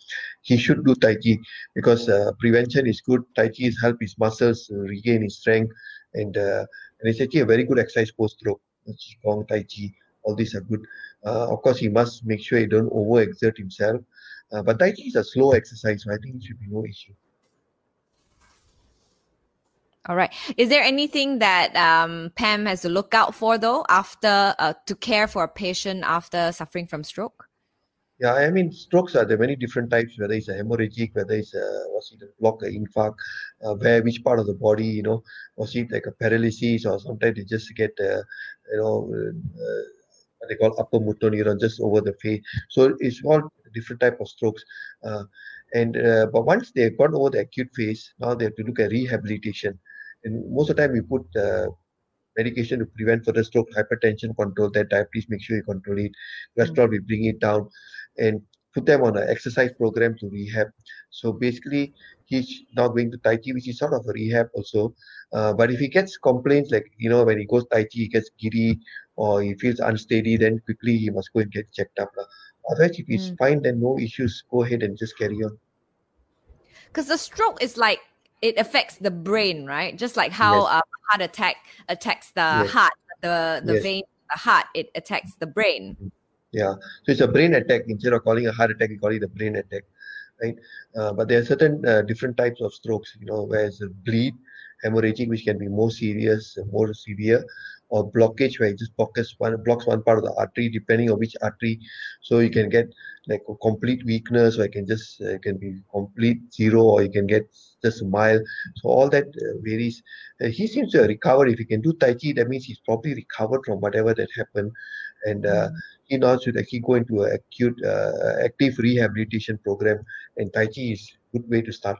He should do Tai Chi because uh, prevention is good. Tai Chi is help his muscles regain his strength, and uh, and it's actually a very good exercise post stroke. Qigong, Tai Chi, all these are good. Uh, of course, he must make sure he don't overexert himself. Uh, but Tai Chi is a slow exercise, so I think it should be no issue. All right. Is there anything that um, Pam has to look out for though after uh, to care for a patient after suffering from stroke? Yeah, I mean, strokes are there many different types. Whether it's a hemorrhagic, whether it's a was it a block, an infarct, uh, where which part of the body, you know, was it like a paralysis, or sometimes they just get, uh, you know, uh, what they call upper motor neuron just over the face. So it's all different type of strokes. Uh, and uh, but once they've gone over the acute phase, now they have to look at rehabilitation. And most of the time, we put uh, medication to prevent further stroke, hypertension control that diabetes, make sure you control it, cholesterol, we bring it down, and put them on an exercise program to rehab. So basically, he's now going to Tai Chi, which is sort of a rehab also. Uh, but if he gets complaints like, you know, when he goes Tai Chi, he gets giddy or he feels unsteady, then quickly he must go and get checked up. Otherwise, if he's mm. fine, then no issues, go ahead and just carry on. Because the stroke is like it affects the brain, right? Just like how yes. a heart attack attacks the yes. heart, the the yes. vein, the heart, it attacks the brain. Yeah, so it's a brain attack. Instead of calling a heart attack, you call it a brain attack, right? Uh, but there are certain uh, different types of strokes, you know, where it's a bleed, hemorrhagic, which can be more serious, more severe, or blockage where it just blocks one blocks one part of the artery depending on which artery. So you can get like a complete weakness or it can just uh, it can be complete zero or you can get just mild. So all that uh, varies. Uh, he seems to have recovered. If he can do tai chi that means he's probably recovered from whatever that happened. And uh, mm-hmm. he now should actually go into an acute uh, active rehabilitation program. And tai chi is a good way to start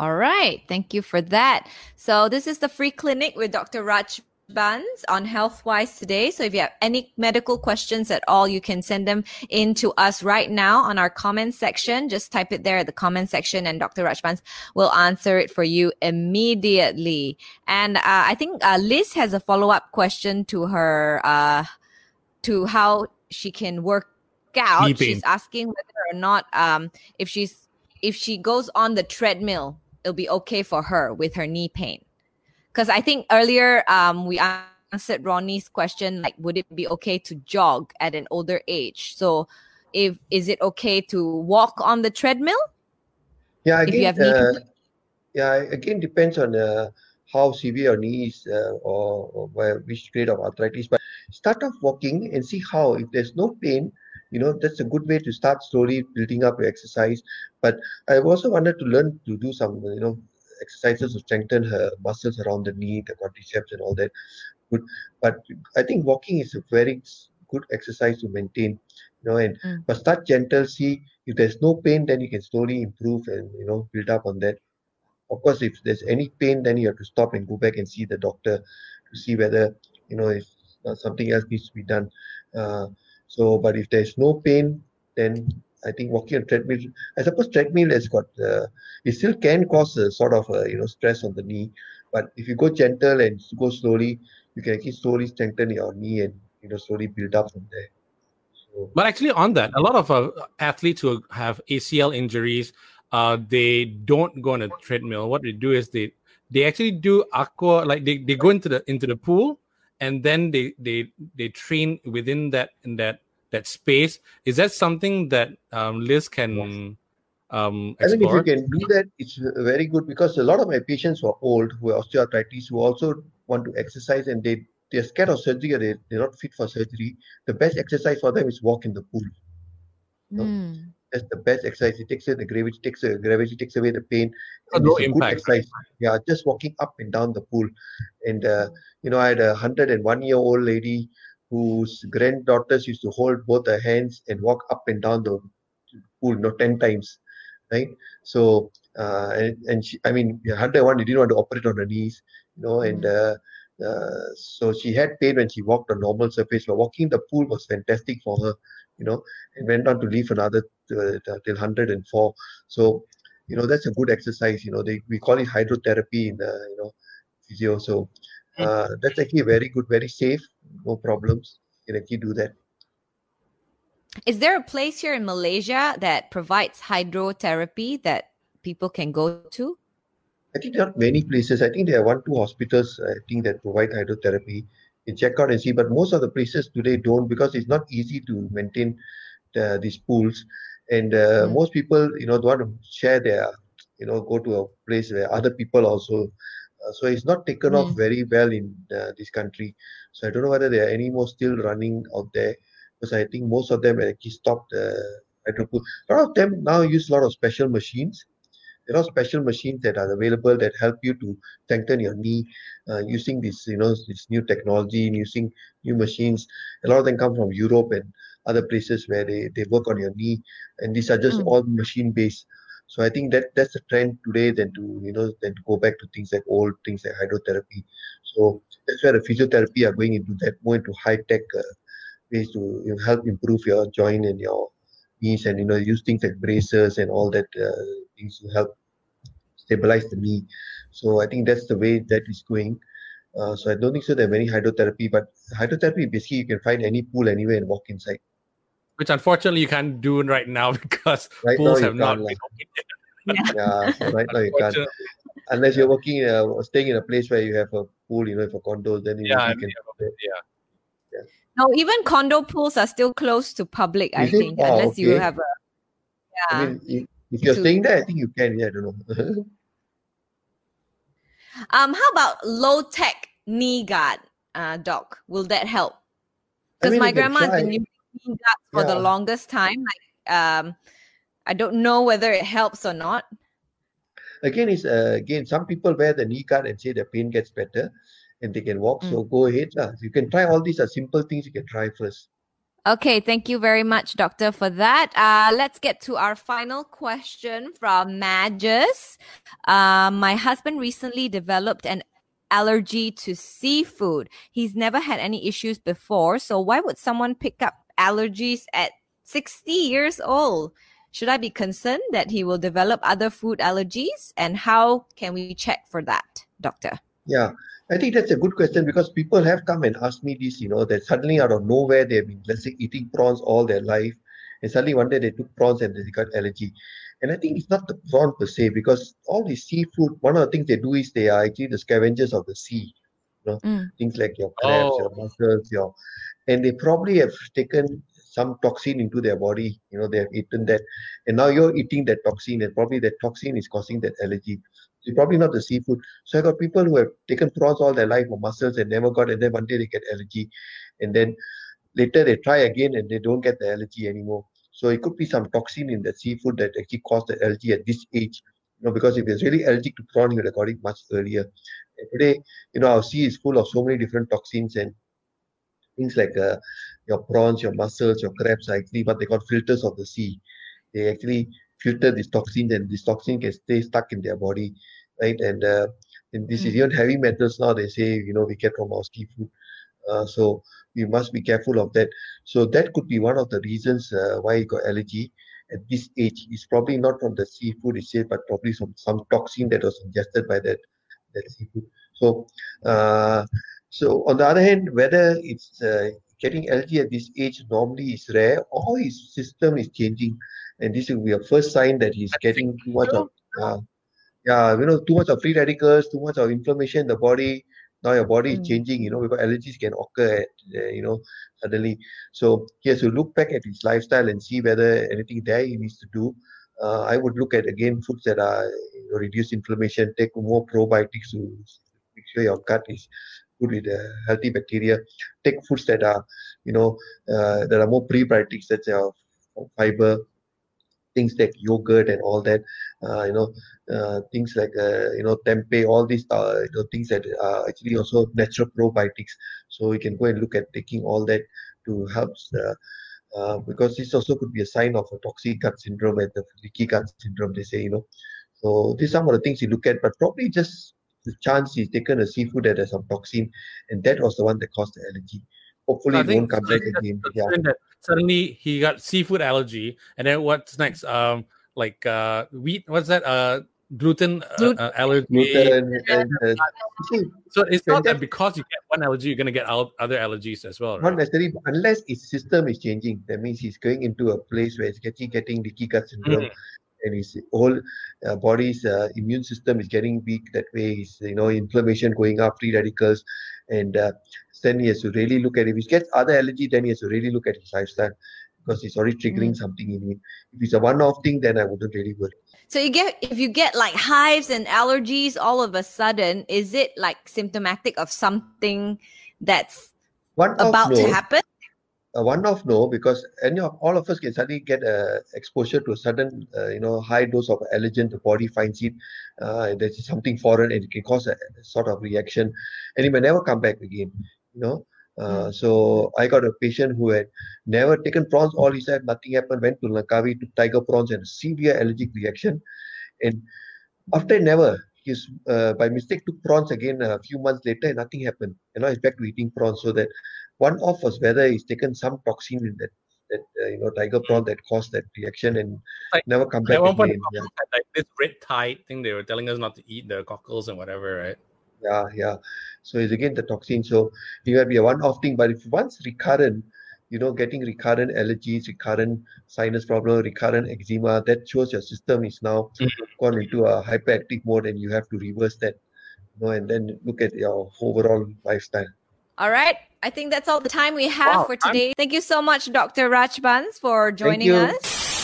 all right. Thank you for that. So this is the free clinic with Dr. Raj Bans on HealthWise today. So if you have any medical questions at all, you can send them in to us right now on our comment section. Just type it there at the comment section and Dr. Rajbans will answer it for you immediately. And uh, I think uh, Liz has a follow up question to her, uh, to how she can work out. She's asking whether or not, um, if she's, if she goes on the treadmill it'll be okay for her with her knee pain. Because I think earlier um, we answered Ronnie's question, like, would it be okay to jog at an older age? So, if is it okay to walk on the treadmill? Yeah, again, uh, yeah, again depends on uh, how severe your knee is uh, or, or which grade of arthritis. But start off walking and see how. If there's no pain, you know that's a good way to start slowly building up your exercise. But i also wanted to learn to do some you know exercises to strengthen her muscles around the knee the quadriceps and all that. Good. But i think walking is a very good exercise to maintain you know and mm. but start gentle. See if there's no pain then you can slowly improve and you know build up on that. Of course if there's any pain then you have to stop and go back and see the doctor to see whether you know if uh, something else needs to be done. Uh, so, but if there's no pain, then I think walking on treadmill, I suppose treadmill has got, uh, it still can cause a sort of, a, you know, stress on the knee. But if you go gentle and go slowly, you can actually slowly strengthen your knee and, you know, slowly build up from there. So, but actually, on that, a lot of uh, athletes who have ACL injuries, uh, they don't go on a treadmill. What they do is they they actually do aqua, like they, they go into the into the pool and then they they they train within that in that that space is that something that um, liz can yes. um explore? i think if you can do that it's very good because a lot of my patients who are old who are osteoarthritis who also want to exercise and they they're scared of surgery or they, they're not fit for surgery the best exercise for them is walk in the pool mm. That's the best exercise. It takes away the gravity takes away gravity takes away the pain. No impact. exercise. yeah just walking up and down the pool. And uh, you know, I had a hundred and one year old lady whose granddaughters used to hold both her hands and walk up and down the pool, you know, 10 times, right? So, uh, and, and she, I mean, 101, you didn't want to operate on her knees, you know, and uh, uh, so she had pain when she walked on normal surface, but walking the pool was fantastic for her, you know, and went on to live another till 104. So, you know, that's a good exercise. You know, they we call it hydrotherapy in the you know physio. So Mm. uh, that's actually very good, very safe, no problems. You can actually do that. Is there a place here in Malaysia that provides hydrotherapy that people can go to? I think there are many places. I think there are one, two hospitals. I think that provide hydrotherapy. You check out and see, but most of the places today don't because it's not easy to maintain the, these pools, and uh, Mm. most people, you know, don't want to share their, you know, go to a place where other people also. Uh, so it's not taken off Mm. very well in uh, this country. So I don't know whether there are any more still running out there because I think most of them actually stopped the hydro pool. A lot of them now use a lot of special machines there are special machines that are available that help you to strengthen your knee uh, using this you know this new technology and using new machines a lot of them come from europe and other places where they, they work on your knee and these are just Mm. all machine based so i think that that's the trend today than to you know than to go back to things like old things like hydrotherapy so that's where the physiotherapy are going into that more into high tech uh, ways to you know, help improve your joint and your knees and you know use things like braces and all that uh, things to help stabilize the knee. So I think that's the way that is going. Uh, so I don't think so. There are many hydrotherapy, but hydrotherapy basically you can find any pool anywhere and walk inside. Which unfortunately you can't do right now because Right pools you have not can't, been lah. opened. Yeah, right now you can't unless you're working uh, staying in a place where you have a pool, you know, for condos. Then you, Yeah, you can. yeah. No, even condo pools are still closed to public, I Is it? think, Oh, unless you have a I yeah. mean, if, if you're To- staying there, I think you can. Yeah, I don't know. Um, how about low tech knee guard, uh, doc? Will that help? I Because mean, my you can grandma has been using knee guards for the longest time. Like, um, I don't know whether it helps or not. again, it's uh, again some people wear the knee guard and say the pain gets better, and they can walk. So go ahead, lah. You can try all these are simple things you can try first. Okay, thank you very much, Doctor, for that. Uh, let's get to our final question from Magus. Uh, my husband recently developed an allergy to seafood. He's never had any issues before, so why would someone pick up allergies at 60 years old? Should I be concerned that he will develop other food allergies? And how can we check for that, Doctor? Yeah, I think that's a good question because people have come and asked me this, you know, that suddenly out of nowhere they've been, let's say, eating prawns all their life, and suddenly one day they took prawns and they got allergy. And I think it's not the prawn per se because all the seafood, one of the things they do is they are actually the scavengers of the sea. You know, Mm. things like your crabs, Oh. your mussels, your, and they probably have taken some toxin into their body. You know, they have eaten that, and now you're eating that toxin, and probably that toxin is causing that allergy. It's probably not the seafood. So I got people who have taken prawns all their life or mussels and never got, and then one day they get allergy, and then later they try again and they don't get the allergy anymore. So it could be some toxin in the seafood that actually caused the allergy at this age. You know, because if it's really allergic to prawn, you would have got it much earlier. And today, you know, our sea is full of so many different toxins and things like uh, your prawns, your mussels, your crabs are actually what they call filters of the sea. They actually filter these toxins, and this toxin can stay stuck in their body, right? And uh, and this is Mm. even heavy metals now. They say you know we get from our seafood, uh, so we must be careful of that. So that could be one of the reasons uh, why you got allergy at this age. It's probably not from the seafood itself, but probably from some toxin that was ingested by that that seafood. So, uh, so on the other hand, whether it's uh, getting allergy at this age normally is rare or his system is changing, and this will be a first sign that he's getting too much of, uh, yeah, you know, too much of free radicals, too much of inflammation in the body. Now your body is Mm. changing, you know, because allergies can occur, at, uh, you know, suddenly. So he has to look back at his lifestyle and see whether anything there he needs to do. Uh, I would look at again foods that are you know, reduce inflammation, take more probiotics to make sure your gut is good with uh, healthy bacteria. Take foods that are, you know, uh, that are more prebiotics, that's your fiber, things like yogurt and all that. Uh, you know, uh, things like uh, you know tempeh, all these uh, you know, things that are actually also natural probiotics. So we can go and look at taking all that to help the uh, because this also could be a sign of a toxic gut syndrome and the leaky gut syndrome. They say, you know. So these are some of the things you look at, but probably just the chance he's taken a seafood that has some toxin, and that was the one that caused the allergy. Hopefully, it won't come back again. Yeah. suddenly he got seafood allergy, and then what's next? Um, like uh, wheat. What's that? Uh, gluten, uh, Glut- uh, allergy. Gluten and, uh, So it's not that that- because you get one allergy, you're gonna get out other allergies as well, not right? necessarily unless his system is changing. That means he's going into a place where he's getting getting leaky gut syndrome. Mm. And his whole uh, body's uh, immune system is getting weak that way. Is you know inflammation going up free radicals. And uh, then he has to really look at if he gets other allergy then he has to really look at his lifestyle because he's already triggering something in him. If it's a one-off thing then i wouldn't really worry. So you get if you get like hives and allergies all of a sudden, is it like symptomatic of something that's one-off about no. to happen? A one-off no because any of all of us can suddenly get uh, exposure to a sudden uh, you know high dose of allergen the body finds it uh, there's something foreign and it can cause a, sort of reaction and it may never come back again you know uh, so I got a patient who had never taken prawns all his life, nothing happened, went to Langkawi, took tiger prawns and a severe allergic reaction. And after never, he's uh, by mistake took prawns again a few months later and nothing happened. And now he's back to eating prawns. So that one off was whether he's taken some toxin in that that uh, you know tiger prawn that caused that reaction and Like, never come back At one point, again. Yeah. had, like this red tide thing, they were telling us not to eat the cockles and whatever, right? Yeah, yeah. So it's again the toxin. So it might be a one-off thing, but if once recurrent, you know, getting recurrent allergies, recurrent sinus problem, recurrent eczema, that shows your system is now Mhm. gone into a hyperactive mode, and you have to reverse that. You know, and then look at your overall lifestyle. All right. I think that's all the time we have Wow, for I'm- today. Thank you so much, Dr. Rajbans, for joining us.